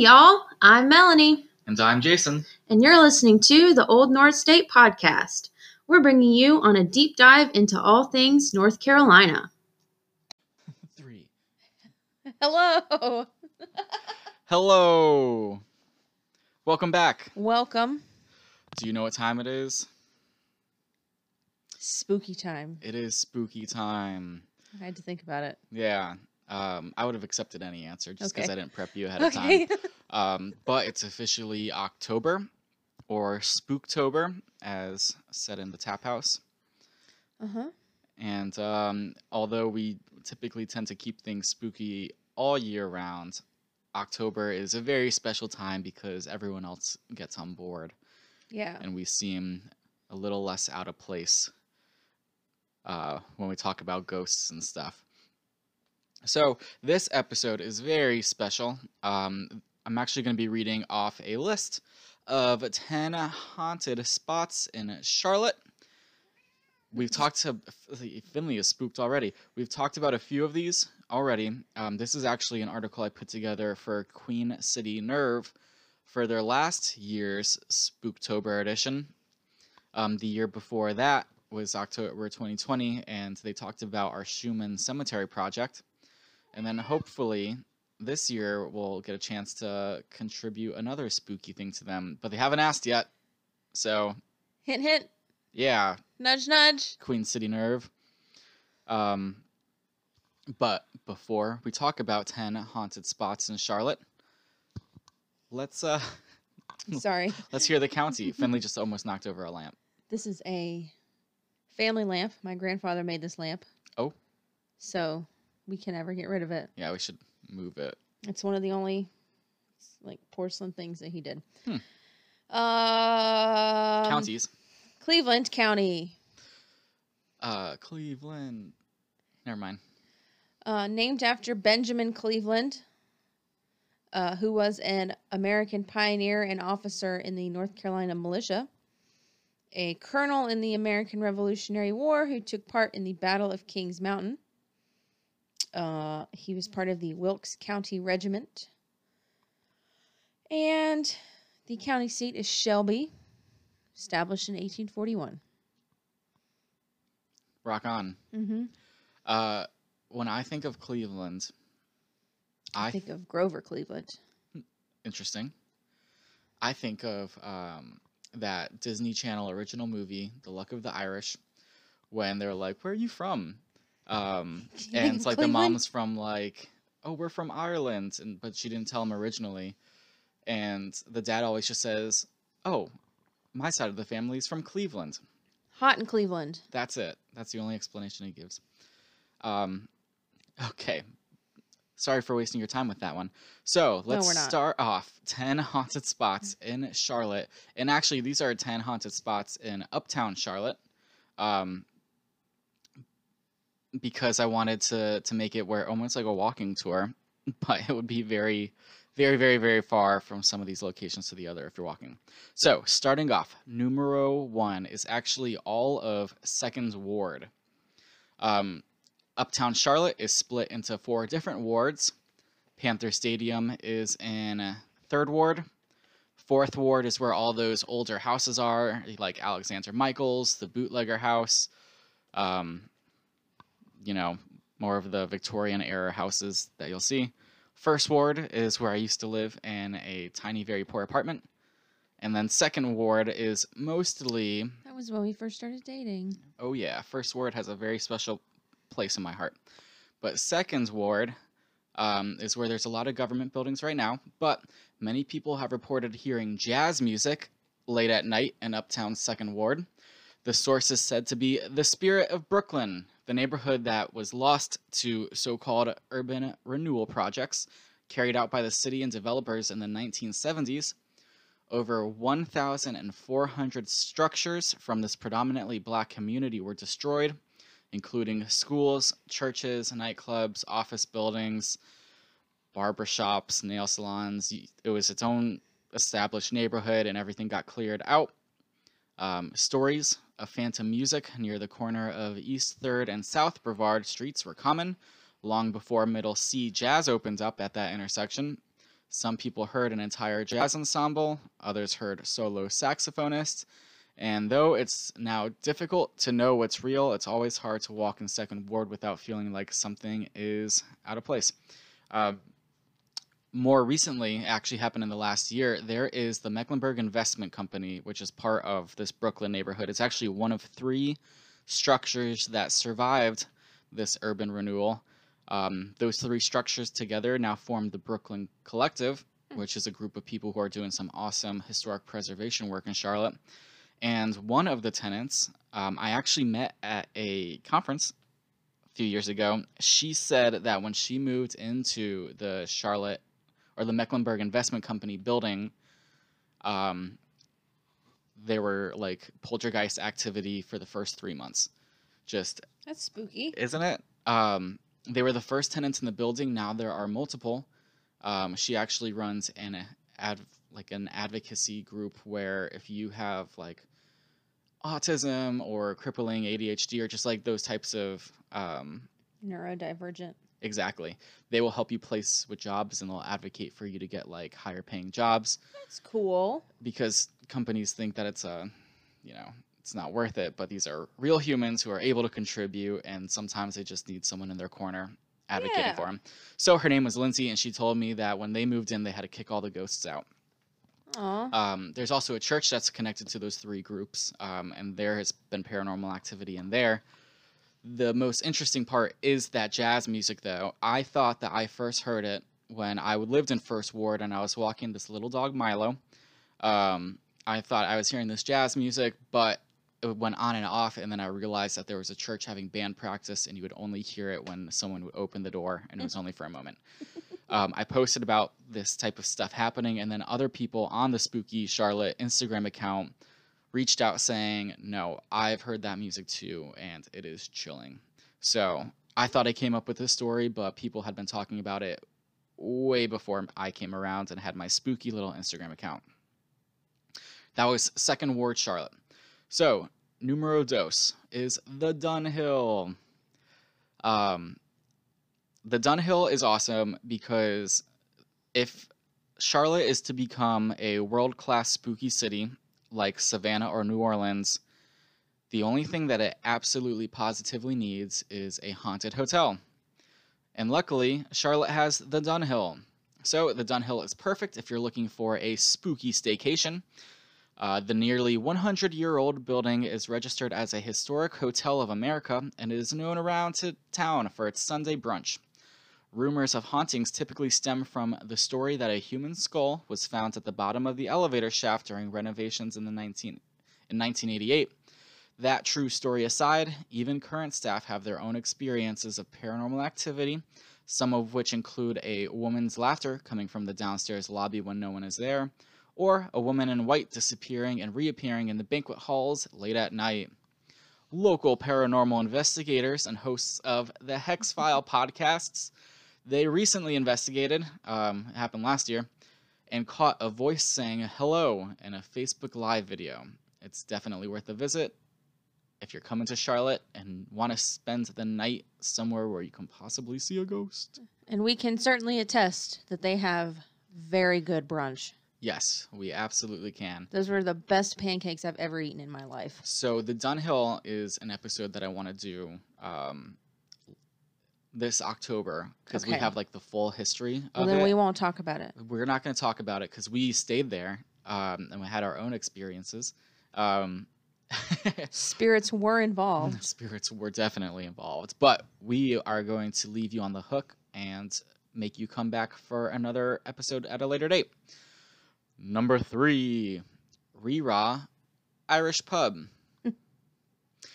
y'all. I'm Melanie, And I'm Jason. and you're listening to the Old North State Podcast. We're bringing you on a deep dive into all things North Carolina. Three. Hello. Hello. Welcome back. Welcome. Do you know what time it is? Spooky time. It is spooky time. I had to think about it. Yeah. Um, I would have accepted any answer just because Okay. I didn't prep you ahead of Okay. time. Um, but it's officially October or Spooktober, as said in the tap house. uh-huh. And um, although we typically tend to keep things spooky all year round, October is a very special time because everyone else gets on board Yeah. and we seem a little less out of place uh, when we talk about ghosts and stuff. So, this episode is very special. Um, I'm actually going to be reading off a list of 10 haunted spots in Charlotte. We've talked to Finley is spooked already. We've talked about a few of these already. Um, this is actually an article I put together for Queen City Nerve for their last year's Spooktober edition. Um, the year before that was October 2020, and they talked about our Schumann Cemetery project. And then hopefully this year we'll get a chance to contribute another spooky thing to them, but they haven't asked yet. So, Hint, hint. yeah, Nudge, nudge. Queen City Nerve. Um, but before we talk about 10 haunted spots in Charlotte, let's uh Sorry. let's hear the county. Finley just almost knocked over a lamp. This is a family lamp. My grandfather made this lamp. Oh. So we can never get rid of it. Yeah, we should move it. It's one of the only like porcelain things that he did. Hmm. Um, Counties. Cleveland County. Uh Cleveland. Never mind. uh, named after Benjamin Cleveland, uh, who was an American pioneer and officer in the North Carolina militia, a colonel in the American Revolutionary War who took part in the Battle of Kings Mountain. Uh, he was part of the Wilkes County Regiment. And the county seat is Shelby, established in 1841. Rock on. Mm-hmm. Uh when I think of Cleveland, I I think of Grover Cleveland. interesting. I think of um, that Disney Channel original movie, The Luck of the Irish, when they're like, "Where are you from?" Um, and it's like the mom's from like, "Oh, we're from Ireland," and but she didn't tell him originally, and the dad always just says, "Oh, my side of the family is from Cleveland." Hot in Cleveland. That's it. That's the only explanation he gives. Um, okay. Sorry for wasting your time with that one. So let's we're start off 10 haunted spots in Charlotte. And actually, these are 10 haunted spots in Uptown Charlotte. Um, because I wanted to to make it where almost like a walking tour, but it would be very, very, very, very far from some of these locations to the other if you're walking. So, starting off, numero one is actually all of Second Ward. Um, Uptown Charlotte is split into four different wards. Panther Stadium is in Third Ward. Fourth Ward is where all those older houses are, like Alexander Michaels, the Bootlegger House, um, you know, more of the Victorian era houses that you'll see. First Ward is where I used to live in a tiny, very poor apartment. And then Second Ward is mostly, That was when we first started dating. oh yeah, First Ward has a very special place in my heart. But Second Ward um, is where there's a lot of government buildings right now, but many people have reported hearing jazz music late at night in Uptown Second Ward. The source is said to be the spirit of Brooklyn, the neighborhood that was lost to so called urban renewal projects carried out by the city and developers in the 1970s. Over 1,400 structures from this predominantly black community were destroyed, including schools, churches, nightclubs, office buildings, barbershops, nail salons. It was its own established neighborhood, and everything got cleared out. Um, stories of phantom music near the corner of East 3rd and South Brevard streets were common long before Middle C Jazz opened up at that intersection. Some people heard an entire jazz ensemble, others heard solo saxophonists. And though it's now difficult to know what's real, it's always hard to walk in Second Ward without feeling like something is out of place. Uh, more recently, actually happened in the last year, there is the Mecklenburg Investment Company, which is part of this Brooklyn neighborhood. It's actually one of three structures that survived this urban renewal. Um, those three structures together now form the Brooklyn Collective, which is a group of people who are doing some awesome historic preservation work in Charlotte. And one of the tenants, um, I actually met at a conference a few years ago. She said that when she moved into the Charlotte or the Mecklenburg Investment Company building, um, there were like poltergeist activity for the first three months. Just That's spooky. isn't it? Um, they were the first tenants in the building. Now there are multiple. Um, she actually runs an ad, like an advocacy group where if you have like autism or crippling ADHD or just like those types of um, Neurodivergent. Exactly, they will help you place with jobs and they'll advocate for you to get like higher paying jobs That's cool. because companies think that it's a, you know, it's not worth it. But these are real humans who are able to contribute, and sometimes they just need someone in their corner advocating Yeah. for them. So her name was Lindsay, and she told me that when they moved in, they had to kick all the ghosts out. Um, there's also a church that's connected to those three groups, um, and there has been paranormal activity in there. The most interesting part is that jazz music, though. I thought that I first heard it when I lived in First Ward and I was walking this little dog Milo. Um, I thought I was hearing this jazz music, but it went on and off, and then I realized that there was a church having band practice, and you would only hear it when someone would open the door, and it was only for a moment. Um, I posted about this type of stuff happening, and then other people on the Spooky Charlotte Instagram account reached out saying, No, I've heard that music too, and it is chilling. So I thought I came up with this story, but people had been talking about it way before I came around and had my spooky little Instagram account. That was Second Ward Charlotte. So, numero dos is the Dunhill. Um, the Dunhill is awesome because if Charlotte is to become a world class spooky city like Savannah or New Orleans, the only thing that it absolutely positively needs is a haunted hotel. And luckily, Charlotte has the Dunhill. So, the Dunhill is perfect if you're looking for a spooky staycation. Uh, the nearly 100 year old building is registered as a historic hotel of America and is known around to town for its Sunday brunch. Rumors of hauntings typically stem from the story that a human skull was found at the bottom of the elevator shaft during renovations in the 19 in 1988. That true story aside, even current staff have their own experiences of paranormal activity, some of which include a woman's laughter coming from the downstairs lobby when no one is there, or a woman in white disappearing and reappearing in the banquet halls late at night. Local paranormal investigators and hosts of the Hex File podcasts, they recently investigated, um, it happened last year, and caught a voice saying hello in a Facebook Live video. It's definitely worth a visit if you're coming to Charlotte and want to spend the night somewhere where you can possibly see a ghost. And we can certainly attest that they have very good brunch. Yes, we absolutely can. Those were the best pancakes I've ever eaten in my life. So the Dunhill is an episode that I want to do um, this October because we Okay. have like the full history Well, of then it. we won't talk about it. We're not going to talk about it because we stayed there um, and we had our own experiences. Um, Spirits were involved. spirits were definitely involved, but we are going to leave you on the hook and make you come back for another episode at a later date. Number three, Rira Irish Pub.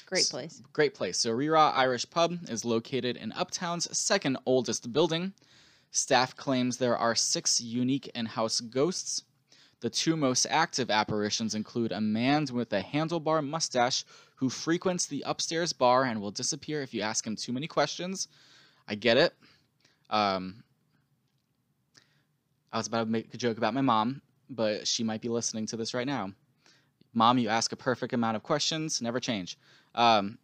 Great place. Great place. So, Rira Irish Pub is located in Uptown's second oldest building. Staff claims there are six unique in house ghosts. The two most active apparitions include a man with a handlebar mustache who frequents the upstairs bar and will disappear if you ask him too many questions. I get it. Um, I was about to make a joke about my mom, but she might be listening to this right now. Mom, you ask a perfect amount of questions, never change. Um,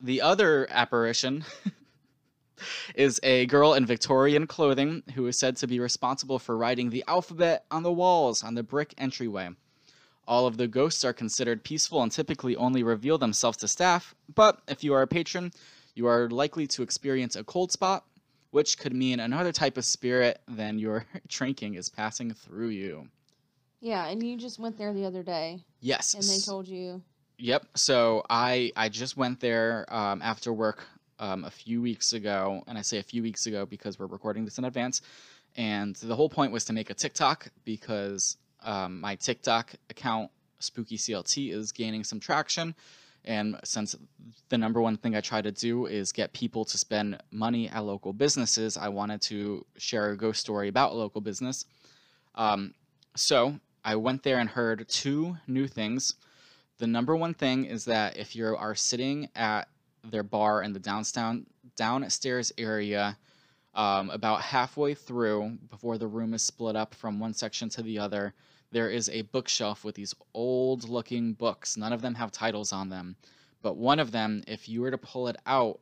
the other apparition is a girl in Victorian clothing who is said to be responsible for writing the alphabet on the walls on the brick entryway. All of the ghosts are considered peaceful and typically only reveal themselves to staff, but if you are a patron, you are likely to experience a cold spot, which could mean another type of spirit than your drinking is passing through you. Yeah, and you just went there the other day, Yes. and they told you. Yep. So I I just went there um, after work um, a few weeks ago, and I say a few weeks ago because we're recording this in advance. And the whole point was to make a TikTok because um, my TikTok account Spooky CLT is gaining some traction, and since the number one thing I try to do is get people to spend money at local businesses, I wanted to share a ghost story about a local business. Um, so I went there and heard two new things. The number one thing is that if you are sitting at their bar in the downtown downstairs area um, about halfway through before the room is split up from one section to the other there is a bookshelf with these old looking books. None of them have titles on them. But one of them if you were to pull it out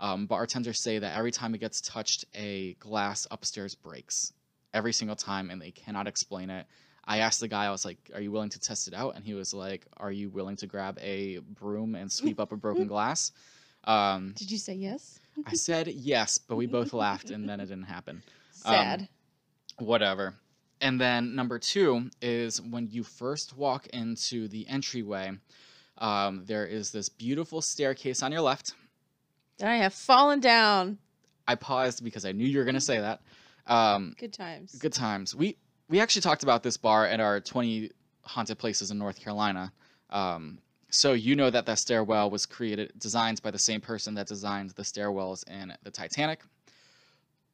um, bartenders say that every time it gets touched a glass upstairs breaks every single time and they cannot explain it I asked the guy, I was like, Are you willing to test it out? And he was like, Are you willing to grab a broom and sweep up a broken glass? Um, Did you say yes? I said yes, but we both laughed and then it didn't happen. Um, Sad. Whatever. And then number two is when you first walk into the entryway, um, there is this beautiful staircase on your left. I have fallen down. I paused because I knew you were going to say that. Um, Good times. Good times. We we actually talked about this bar at our 20 haunted places in North Carolina. Um, so you know that that stairwell was created, designed by the same person that designed the stairwells in the Titanic.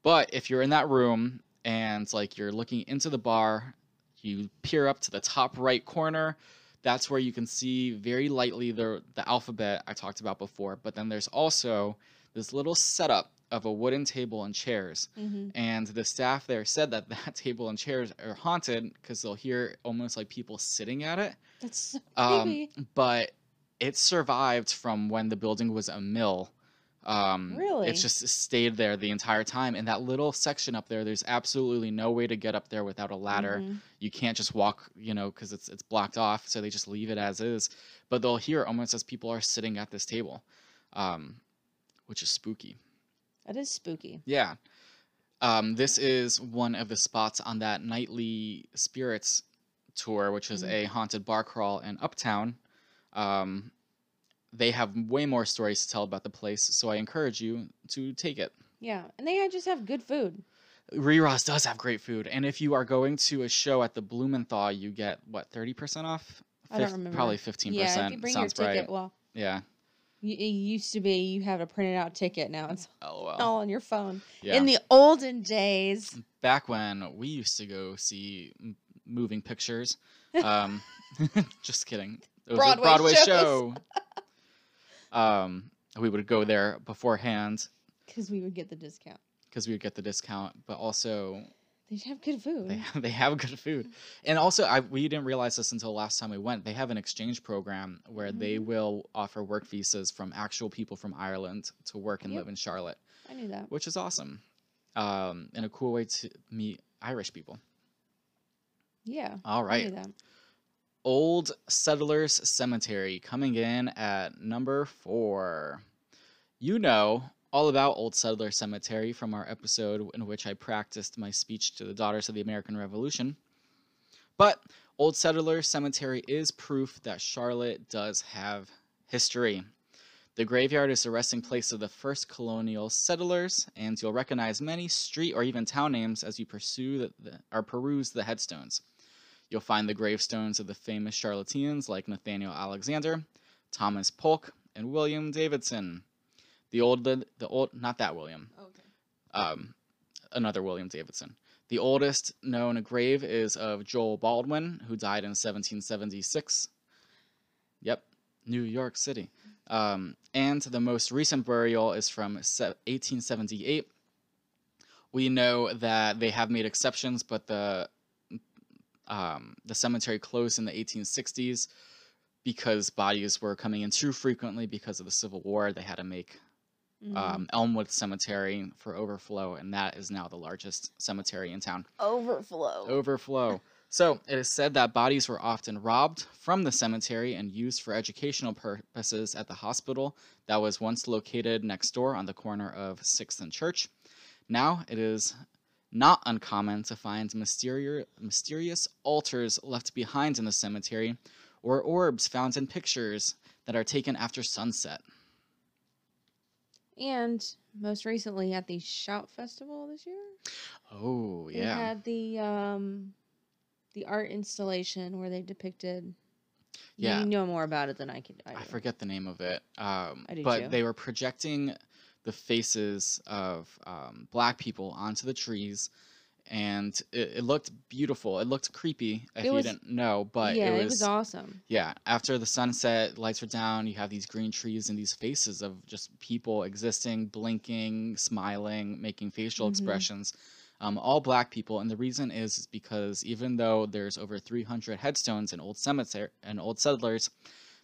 But if you're in that room and like you're looking into the bar, you peer up to the top right corner. That's where you can see very lightly the the alphabet I talked about before. But then there's also this little setup of a wooden table and chairs. Hmm and the staff there said that that table and chairs are haunted because they'll hear almost like people sitting at it. That's so um, but it survived from when the building was a mill. Um, Really? it's just stayed there the entire time. And that little section up there there's absolutely no way to get up there without a ladder. Mhm. you can't just walk you know because it's it's blocked off so they just leave it as is. But they'll hear almost as people are sitting at this table um, which is spooky That is spooky. yeah. Um, this is one of the spots on that nightly spirits tour, which is Mhm. a haunted bar crawl in Uptown. Um, they have way more stories to tell about the place, so I encourage you to take it. Yeah, and they just have good food. Rira's does have great food, and if you are going to a show at the Blumenthal, you get what thirty percent off? I don't remember. Probably fifteen percent. Yeah, if you bring Sounds your ticket, right. well, Yeah. It used to be you have a printed out ticket. Now it's LOL. all on your phone. Yeah. In the olden days, back when we used to go see moving pictures. Um, just kidding. It was Broadway a Broadway shows. show. um, we would go there beforehand because we would get the discount. because we would get the discount, but also They have good food. they they have good food, and also I we didn't realize this until last time we went. They have an exchange program where they Mhm. will offer work visas from actual people from Ireland to work and Yep. live in Charlotte, I knew that. which is awesome, um, and a cool way to meet Irish people. Yeah. All right. I knew that. Old Settlers Cemetery coming in at number four. You know all about Old Settler Cemetery from our episode in which I practiced my speech to the Daughters of the American Revolution. But Old Settler Cemetery is proof that Charlotte does have history. The graveyard is the resting place of the first colonial settlers, and you'll recognize many street or even town names as you pursue the, the, or peruse the headstones. You'll find the gravestones of the famous Charlotteans like Nathaniel Alexander, Thomas Polk, and William Davidson. The old, the, old, not that William, Okay. um, another William Davidson. The oldest known grave is of Joel Baldwin, who died in 1776. Yep, New York City. Um, and the most recent burial is from 1878. We know that they have made exceptions, but the um, the cemetery closed in the 1860s because bodies were coming in too frequently because of the Civil War. They had to make Mhm. um, Elmwood Cemetery for overflow, and that is now the largest cemetery in town. Overflow. Overflow. So it is said that bodies were often robbed from the cemetery and used for educational purposes at the hospital that was once located next door on the corner of 6th and Church. Now it is not uncommon to find mysterious, mysterious altars left behind in the cemetery or orbs found in pictures that are taken after sunset. And most recently at the Shout Festival this year, Oh, they yeah. had the um the art installation where they depicted. Yeah. You know more about it than I could. I, I forget the name of it. Um, I do but too. they were projecting the faces of um, black people onto the trees, and it, it looked beautiful. It looked creepy if was- you didn't know, but yeah, it was, awesome. yeah. After the sunset, lights were down. You have these green trees and these faces of just people existing, blinking, smiling, making facial Mhm. expressions. Um, all black people, and the reason is, is because even though there's over 300 headstones in old cemetery and old settlers,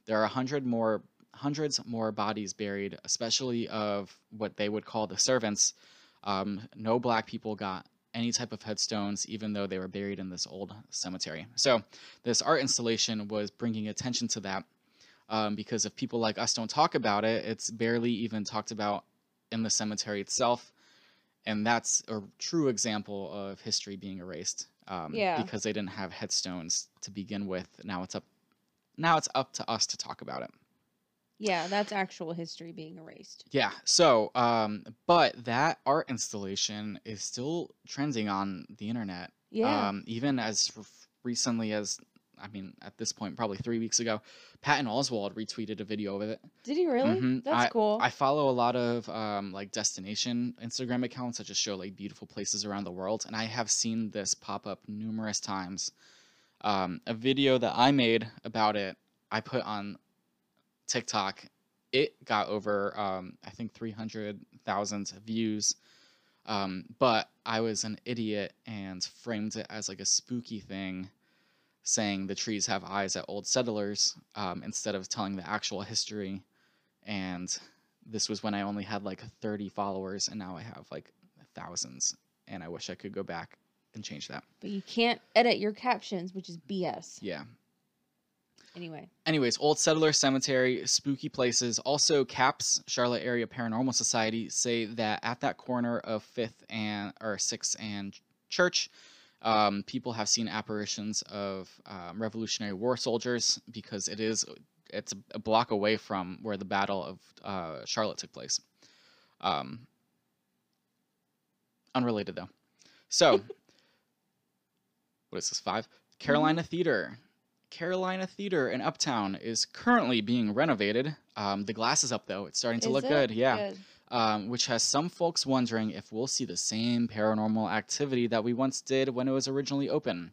there are hundred more hundreds more bodies buried, especially of what they would call the servants. Um, no black people got any type of headstones, even though they were buried in this old cemetery. So this art installation was bringing attention to that, um, because if people like us don't talk about it, it's barely even talked about in the cemetery itself, and that's a true example of history being erased. Um, Yeah. Because they didn't have headstones to begin with. Now it's up. Now it's up to us to talk about it. Yeah, that's actual history being erased. Yeah. So, um, but that art installation is still trending on the internet. Yeah. Um, even as recently as, I mean, at this point, probably three weeks ago, Patton Oswalt retweeted a video of it. Did he really? Mhm. That's cool. I follow a lot of um, like destination Instagram accounts that just show like beautiful places around the world, and I have seen this pop up numerous times. Um, a video that I made about it, I put on TikTok. It got over, um, I think, 300,000 views. Um, but I was an idiot and framed it as like a spooky thing, saying the trees have eyes at old settlers um, instead of telling the actual history. And this was when I only had like 30 followers, and now I have like thousands. And I wish I could go back and change that. but you can't edit your captions, which is BS. Yeah. Anyway. Anyways, Old Settler Cemetery, spooky places. Also, CAPS, Charlotte Area Paranormal Society, say that at that corner of Fifth and or Sixth and Church, um, people have seen apparitions of um, Revolutionary War soldiers because it is it's a block away from where the Battle of uh, Charlotte took place. Um, unrelated though. So, what is this? Five. Carolina Theater. Carolina Theater in Uptown is currently being renovated. Um, the glass is up though; it's starting to Is look it? good. Yeah, Good. um, which has some folks wondering if we'll see the same paranormal activity that we once did when it was originally open.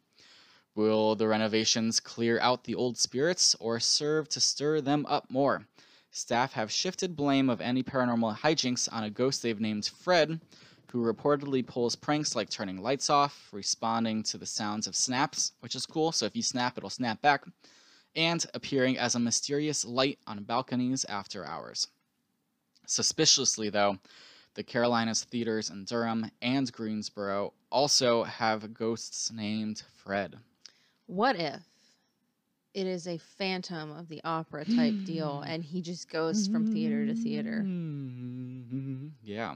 Will the renovations clear out the old spirits or serve to stir them up more? Staff have shifted blame of any paranormal hijinks on a ghost they've named Fred, who reportedly pulls pranks like turning lights off, responding to the sounds of snaps, which is cool, so if you snap, it'll snap back, and appearing as a mysterious light on balconies after hours. Suspiciously, though, the Carolinas theaters in Durham and Greensboro also have ghosts named Fred. What if it is a Phantom of the Opera type deal, Hmm. and he just goes from theater to theater Yeah,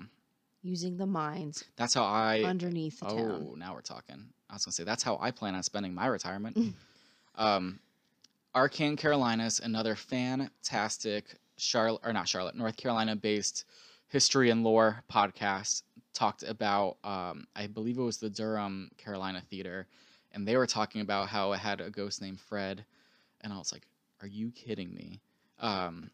using the mines that's how I. underneath the town. oh, town? now we're talking. I was gonna say that's how I plan on spending my retirement. Mm. um, Arcane Carolinas, another fantastic Charlotte or not Charlotte, North Carolina-based history and lore podcast, talked about. Um, I believe it was the Durham Carolina Theater, and they were talking about how it had a ghost named Fred, and I was like, "Are you kidding me?" Um,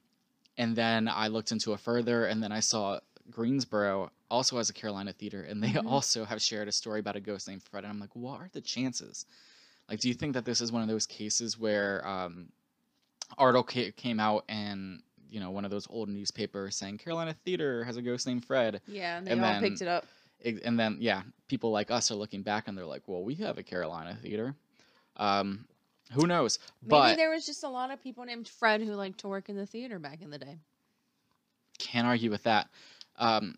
and then I looked into it further, and then I saw Greensboro also has a Carolina theater, and they Mhm. also have shared a story about a ghost named Fred. And I'm like, what are the chances? Like, do you think that this is one of those cases where um, article ca- came out and you know one of those old newspapers saying Carolina theater has a ghost named Fred, Yeah, and they And all then- picked it up. Ig- and then yeah, people like us are looking back and they're like, well, we have a Carolina theater. Um, who knows? Maybe but there was just a lot of people named Fred who liked to work in the theater back in the day. Can't argue with that. um,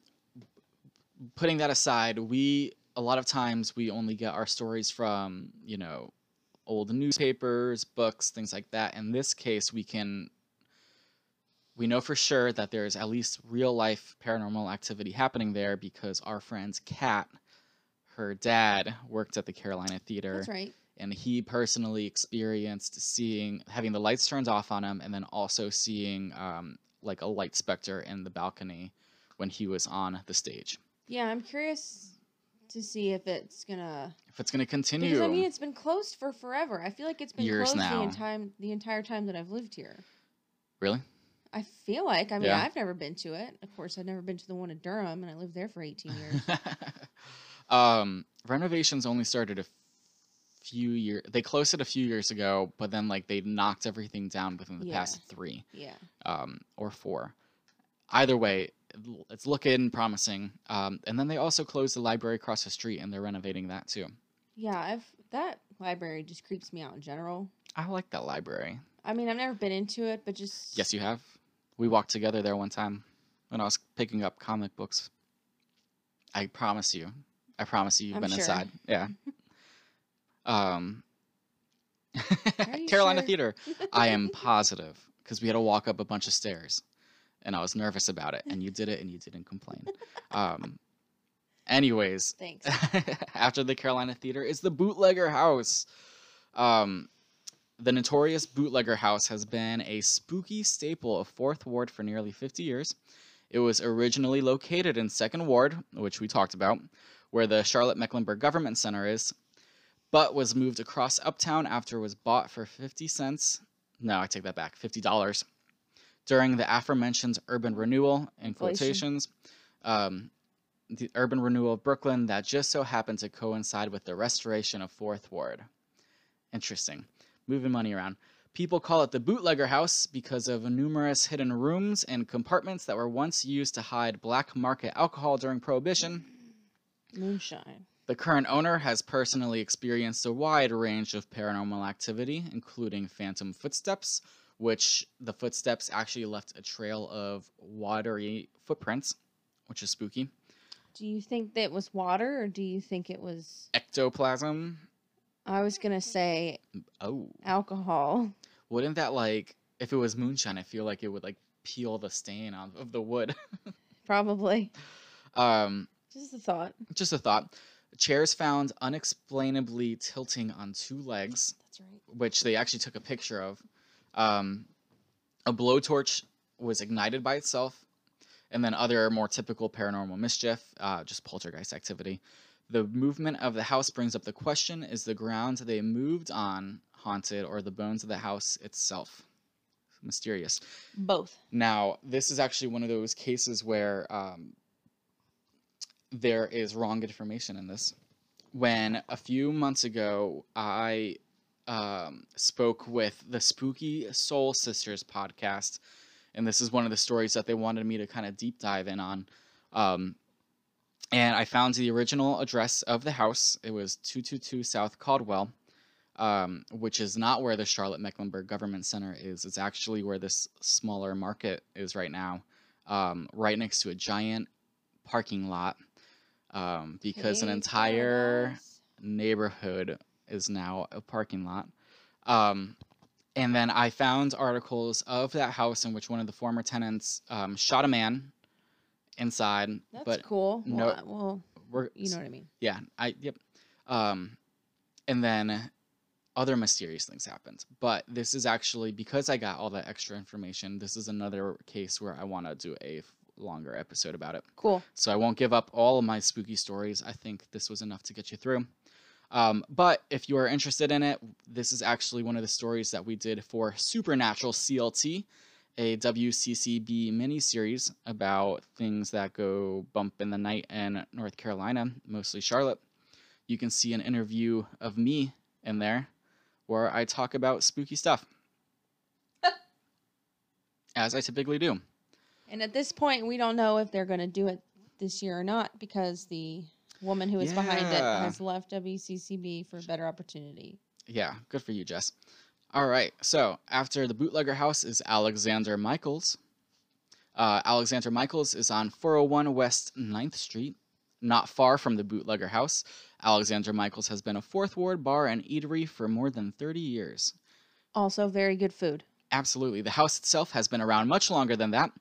putting that aside, we a lot of times we only get our stories from you know old newspapers, books, things like that. In this case, we can we know for sure that there's at least real life paranormal activity happening there because our friend's cat, her dad worked at the Carolina Theater That's right. and he personally experienced seeing having the lights turned off on him and then also seeing um, like a light specter in the balcony when he was on the stage Yeah, I'm curious to see if it's gonna. if it's to continue Because I mean, it's been closed for forever. I feel like it's been Years closed now. the entire the entire time that I've lived here. really I feel like. I mean, Yeah. I've never been to it. Of course, I've never been to the one in Durham, and I lived there for 18 years. um, renovations only started a few years they closed it a few years ago but then like they knocked everything down within the past three yeah. um, or four. Either way, it's looking promising. Um, and then they also closed the library across the street, and they're renovating that too. Yeah, I've that library just creeps me out in general. I like that library. I mean, I've never been into it, but just Yes, you have. We walked together there one time when I was picking up comic books. I promise you. I promise you, you've I'm been sure. inside. Yeah. um. Carolina sure? Theater. I am positive because we had to walk up a bunch of stairs, and I was nervous about it. And you did it, and you didn't complain. Um. Anyways, Thanks. after the Carolina Theater is the Bootlegger House. Um, the notorious Bootlegger House has been a spooky staple of Fourth Ward for nearly 50 years. It was originally located in Second Ward, which we talked about, where the Charlotte Mecklenburg Government Center is, but was moved across Uptown after it was bought for 50 cents. No, I take that back, $50 during the aforementioned urban renewal in quotations. Um, the urban renewal of Brooklyn that just so happened to coincide with the restoration of Fourth Ward. Interesting. Moving money around. People call it the bootlegger house because of numerous hidden rooms and compartments that were once used to hide black market alcohol during Prohibition. Moonshine. The current owner has personally experienced a wide range of paranormal activity, including phantom footsteps, which the footsteps actually left a trail of watery footprints, which is spooky. Do you think that was water, or do you think it was? Ectoplasm. I was gonna say Oh. alcohol. Wouldn't that like if it was moonshine, I feel like it would like peel the stain off of the wood. Probably. um, Just a thought. just a thought. Chairs found unexplainably tilting on two legs, That's right. which they actually took a picture of. Um, a blowtorch was ignited by itself, and then other more typical paranormal mischief, uh, just poltergeist activity. The movement of the house brings up the question: Is the ground they moved on haunted, or the bones of the house itself? Mysterious. Both. Now, this is actually one of those cases where um, there is wrong information in this. When a few months ago, I um, spoke with the Spooky Soul Sisters podcast, and this is one of the stories that they wanted me to kind of deep dive in on. Um, and I found the original address of the house. It was 222 South Caldwell, um, which is not where the Charlotte Mecklenburg Government Center is. It's actually where this smaller market is right now, um, right next to a giant parking lot, um, because an entire paradise. neighborhood is now a parking lot. Um, and then I found articles of that house in which one of the former tenants um, shot a man inside, That's but cool. no- Well, well, we're you know what I mean. yeah, I yep. Um, and then other mysterious things happened. But this is actually because I got all that extra information. This is another case where I want to do a longer episode about it. Cool. So I won't give up all of my spooky stories. I think this was enough to get you through. Um, but if you are interested in it, this is actually one of the stories that we did for Supernatural CLT, a WCCB miniseries about things that go bump in the night in North Carolina, mostly Charlotte. You can see an interview of me in there where I talk about spooky stuff. As I typically do. And at this point, we don't know if they're going to do it this year or not because the woman who is behind it has left WCCB for a better opportunity. Yeah, good for you, Jess. All right, so after the bootlegger house is Alexander Michaels. Uh, Alexander Michaels is on 401 West 9th Street, not far from the Bootlegger House. Alexander Michaels has been a Fourth Ward bar and eatery for more than 30 years. Also, very good food. Absolutely. The house itself has been around much longer than that.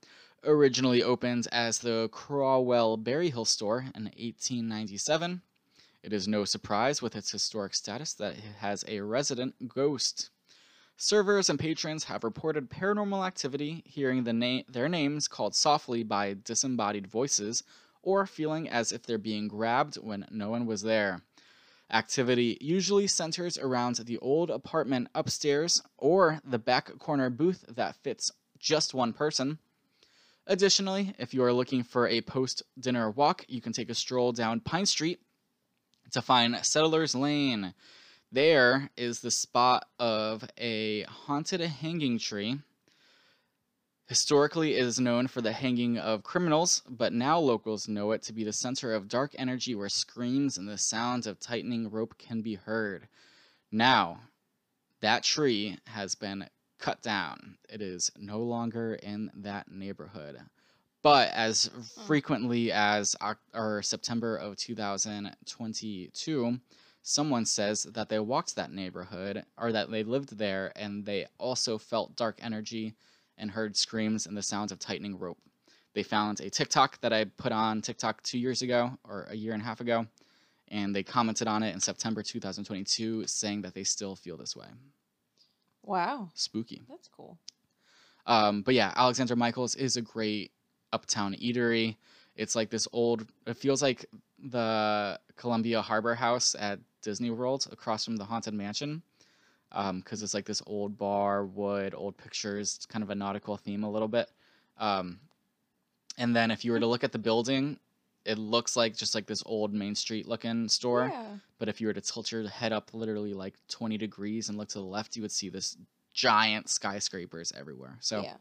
Originally opened as the Crawwell Berryhill store in 1897. It is no surprise with its historic status that it has a resident ghost. Servers and patrons have reported paranormal activity, hearing the na- their names called softly by disembodied voices, or feeling as if they're being grabbed when no one was there. Activity usually centers around the old apartment upstairs or the back corner booth that fits just one person. Additionally, if you are looking for a post dinner walk, you can take a stroll down Pine Street to find Settlers Lane. There is the spot of a haunted hanging tree. Historically, it is known for the hanging of criminals, but now locals know it to be the center of dark energy where screams and the sounds of tightening rope can be heard. Now, that tree has been cut down. It is no longer in that neighborhood. But as mm. frequently as or September of 2022, someone says that they walked that neighborhood or that they lived there and they also felt dark energy and heard screams and the sounds of tightening rope. They found a TikTok that I put on TikTok two years ago or a year and a half ago, and they commented on it in September 2022 saying that they still feel this way. Wow. Spooky. That's cool. Um, but yeah, Alexander Michaels is a great uptown eatery. It's like this old. It feels like the Columbia Harbor House at Disney World across from the Haunted Mansion, because it's like this old bar, wood, old pictures, kind of a nautical theme a little bit. Um, and then if you were to look at the building, it looks like just like this old Main Street looking store. Yeah. But if you were to tilt your head up literally like 20 degrees and look to the left, you would see this giant skyscrapers everywhere. So yeah.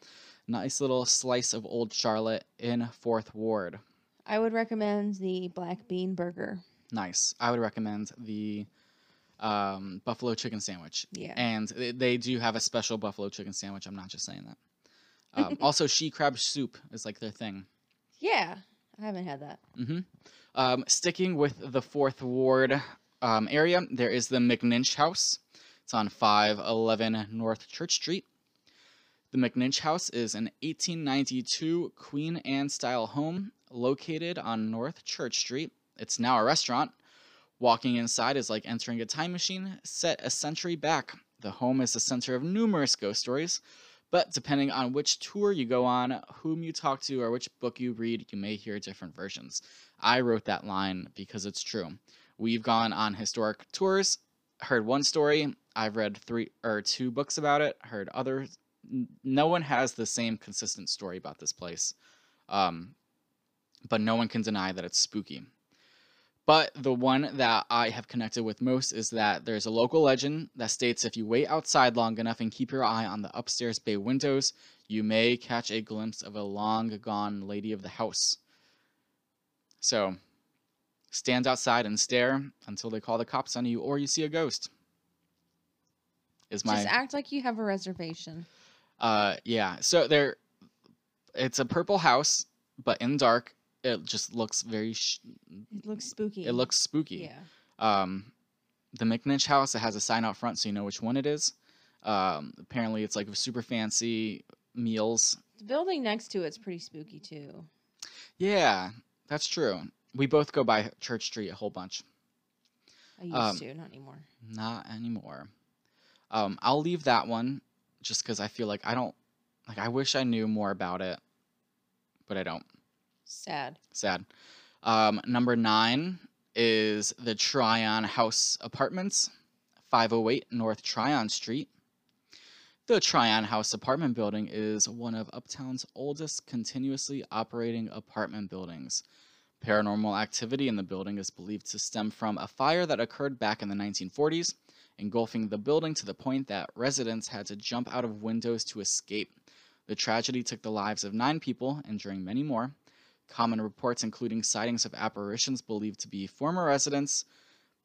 nice little slice of old Charlotte in Fourth Ward. I would recommend the black bean burger. Nice. I would recommend the um, buffalo chicken sandwich. Yeah. And they, do have a special buffalo chicken sandwich. I'm not just saying that. Um, also, she crab soup is like their thing. Yeah. I haven't had that. Mm-hmm. Um, sticking with the Fourth Ward um, area, there is the McNinch House. It's on 511 North Church Street. The McNinch House is an 1892 Queen Anne style home located on North Church Street. It's now a restaurant. Walking inside is like entering a time machine set a century back. The home is the center of numerous ghost stories, but depending on which tour you go on, whom you talk to, or which book you read, you may hear different versions. I wrote that line because it's true. We've gone on historic tours, heard one story, I've read three or two books about it, heard others. No one has the same consistent story about this place. Um, but no one can deny that it's spooky. But the one that I have connected with most is that there's a local legend that states if you wait outside long enough and keep your eye on the upstairs bay windows, you may catch a glimpse of a long gone lady of the house. So, stand outside and stare until they call the cops on you or you see a ghost. Is my Just act like you have a reservation. uh yeah. So there it's a purple house, but in dark it just looks very sh- It looks spooky. it looks spooky. Yeah. Um, the McNinch house, it has a sign out front so you know which one it is. Um, apparently, it's like super fancy meals. The building next to it's pretty spooky too. Yeah, that's true. We both go by Church Street a whole bunch. I used Um, to, not anymore. Not anymore. Um, I'll leave that one just because I feel like I don't, like, I wish I knew more about it, but I don't. Sad. Sad. Um, number nine is the Tryon House Apartments, 508 North Tryon Street. The Tryon House apartment building is one of Uptown's oldest continuously operating apartment buildings. Paranormal activity in the building is believed to stem from a fire that occurred back in the 1940s, engulfing the building to the point that residents had to jump out of windows to escape. The tragedy took the lives of nine people, and injuring many more. Common reports including sightings of apparitions believed to be former residents.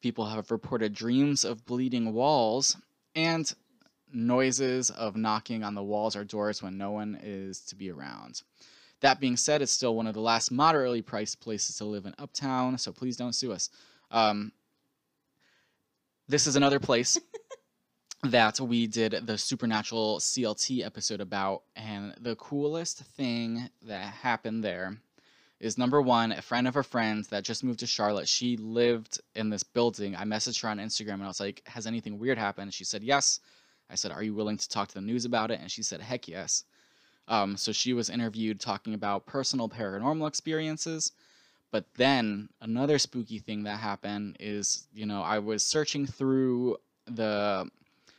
People have reported dreams of bleeding walls and noises of knocking on the walls or doors when no one is to be around. That being said, it's still one of the last moderately priced places to live in Uptown, so please don't sue us. Um, this is another place that we did the Supernatural CLT episode about, and the coolest thing that happened there is number one, a friend of a friend that just moved to Charlotte. She lived in this building. I messaged her on Instagram and I was like, Has anything weird happened? She said, Yes. I said, Are you willing to talk to the news about it? And she said, Heck yes. Um, so she was interviewed talking about personal paranormal experiences. But then another spooky thing that happened is, you know, I was searching through the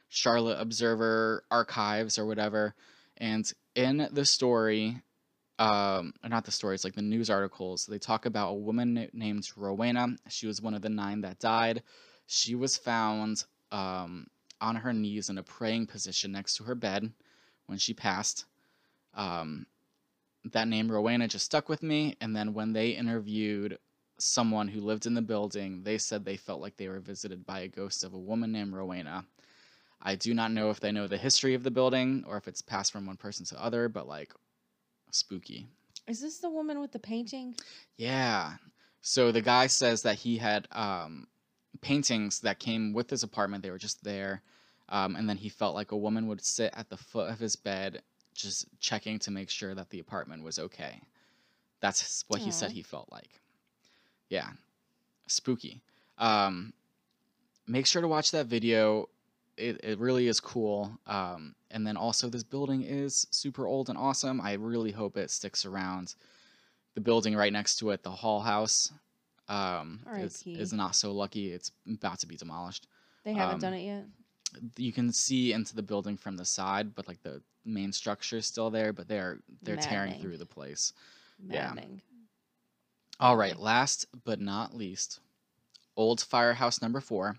Charlotte Observer archives or whatever, and in the story, um, not the stories, like the news articles, they talk about a woman named Rowena. She was one of the nine that died. She was found um, on her knees in a praying position next to her bed when she passed. Um, that name Rowena just stuck with me. And then when they interviewed someone who lived in the building, they said they felt like they were visited by a ghost of a woman named Rowena. I do not know if they know the history of the building or if it's passed from one person to other, but like spooky. Is this the woman with the painting? Yeah. So the guy says that he had um, paintings that came with his apartment. They were just there. Um, and then he felt like a woman would sit at the foot of his bed, just checking to make sure that the apartment was okay. That's what he said he felt like. Yeah. Spooky. Um, make sure to watch that video. It, it really is cool. Um, and then also, this building is super old and awesome. I really hope it sticks around. The building right next to it, the Hall House, um, is, is not so lucky. It's about to be demolished. They haven't Um, done it yet. You can see into the building from the side, but like the main structure is still there. But they're they're tearing through the place. yeah. All right, last but not least, Old Firehouse number four.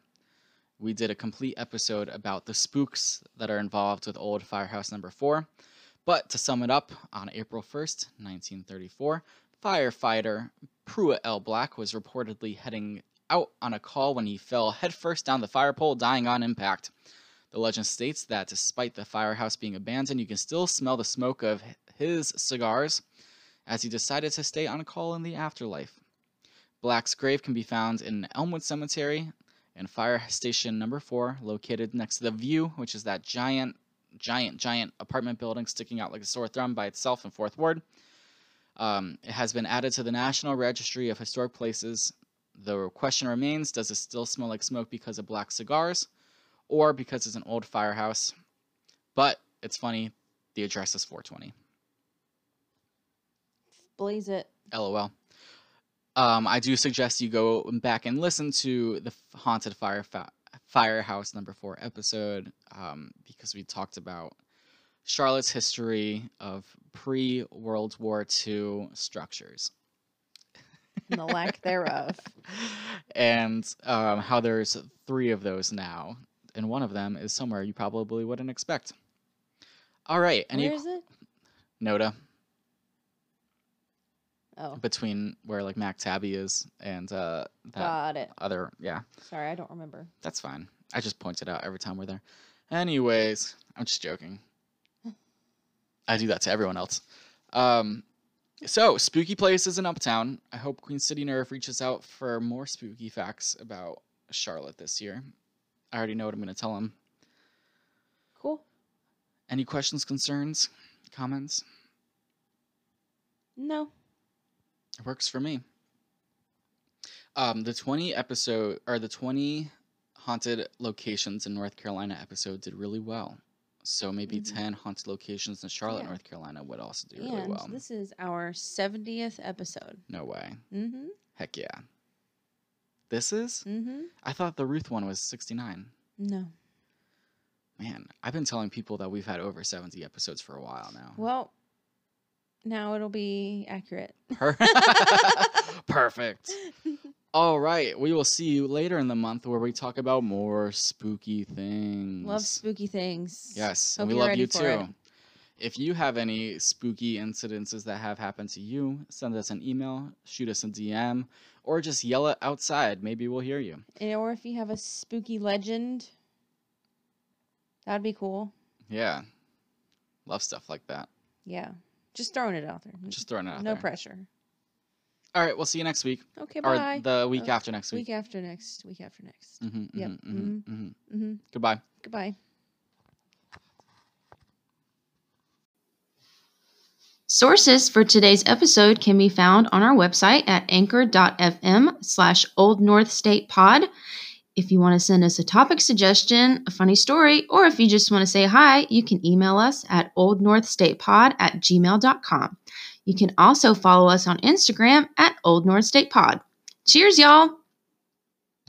We did a complete episode about the spooks that are involved with Old Firehouse number four. But to sum it up, on April 1st, 1934, firefighter Pruitt L. Black was reportedly heading out on a call when he fell headfirst down the fire pole, dying on impact. The legend states that despite the firehouse being abandoned, you can still smell the smoke of his cigars as he decided to stay on a call in the afterlife. Black's grave can be found in Elmwood Cemetery and Fire Station Number 4, located next to the View, which is that giant, giant, giant apartment building sticking out like a sore thumb by itself in Fourth Ward. Um, it has been added to the National Registry of Historic Places. The question remains does it still smell like smoke because of black cigars or because it's an old firehouse? But it's funny, the address is 420. Blaze it. LOL. Um, I do suggest you go back and listen to the haunted fire firehouse number four episode um, because we talked about Charlotte's history of pre World War II structures And the lack thereof. and um, how there's three of those now, and one of them is somewhere you probably wouldn't expect. All right, any Where is it? Noda Oh, between where like Mac Tabby is and uh, that got it. other yeah. Sorry, I don't remember. That's fine. I just point it out every time we're there. Anyways, I'm just joking. I do that to everyone else. Um, so, spooky places in Uptown. I hope Queen City Nerve reaches out for more spooky facts about Charlotte this year. I already know what I'm going to tell him. Cool. Any questions, concerns, comments? No. It works for me. Um, the 20 episode or the 20 haunted locations in North Carolina episode did really well. So maybe Mhm. 10 haunted locations in Charlotte, Yeah. North Carolina would also do really and well. this is our 70th episode. No way. Mm-hmm. Heck yeah. This is? Mm-hmm. I thought the Ruth one was 69. No. Man, I've been telling people that we've had over 70 episodes for a while now. Well, now it'll be accurate. Perfect. All right, we will see you later in the month where we talk about more spooky things. Love spooky things. Yes, Hope and we love you for it. too. If you have any spooky incidences that have happened to you, send us an email, shoot us a DM, or just yell it outside. Maybe we'll hear you. Eh, or if you have a spooky legend, that'd be cool. Yeah. Love stuff like that. Yeah. Just throwing it out there. Just throwing it out no there. No pressure. All right, we'll see you next week. Okay, or bye. the week Uh, after next week. week after next. Week after next. hmm Yep, hmm hmm hmm Mm-hmm. Goodbye. Goodbye. Sources for today's episode can be found on our website at anchor.fm slash Old North State Pod. If you want to send us a topic suggestion, a funny story, or if you just want to say hi, you can email us at oldnorthstatepod at gmail.com. You can also follow us on Instagram at Old North State Pod. Cheers, y'all!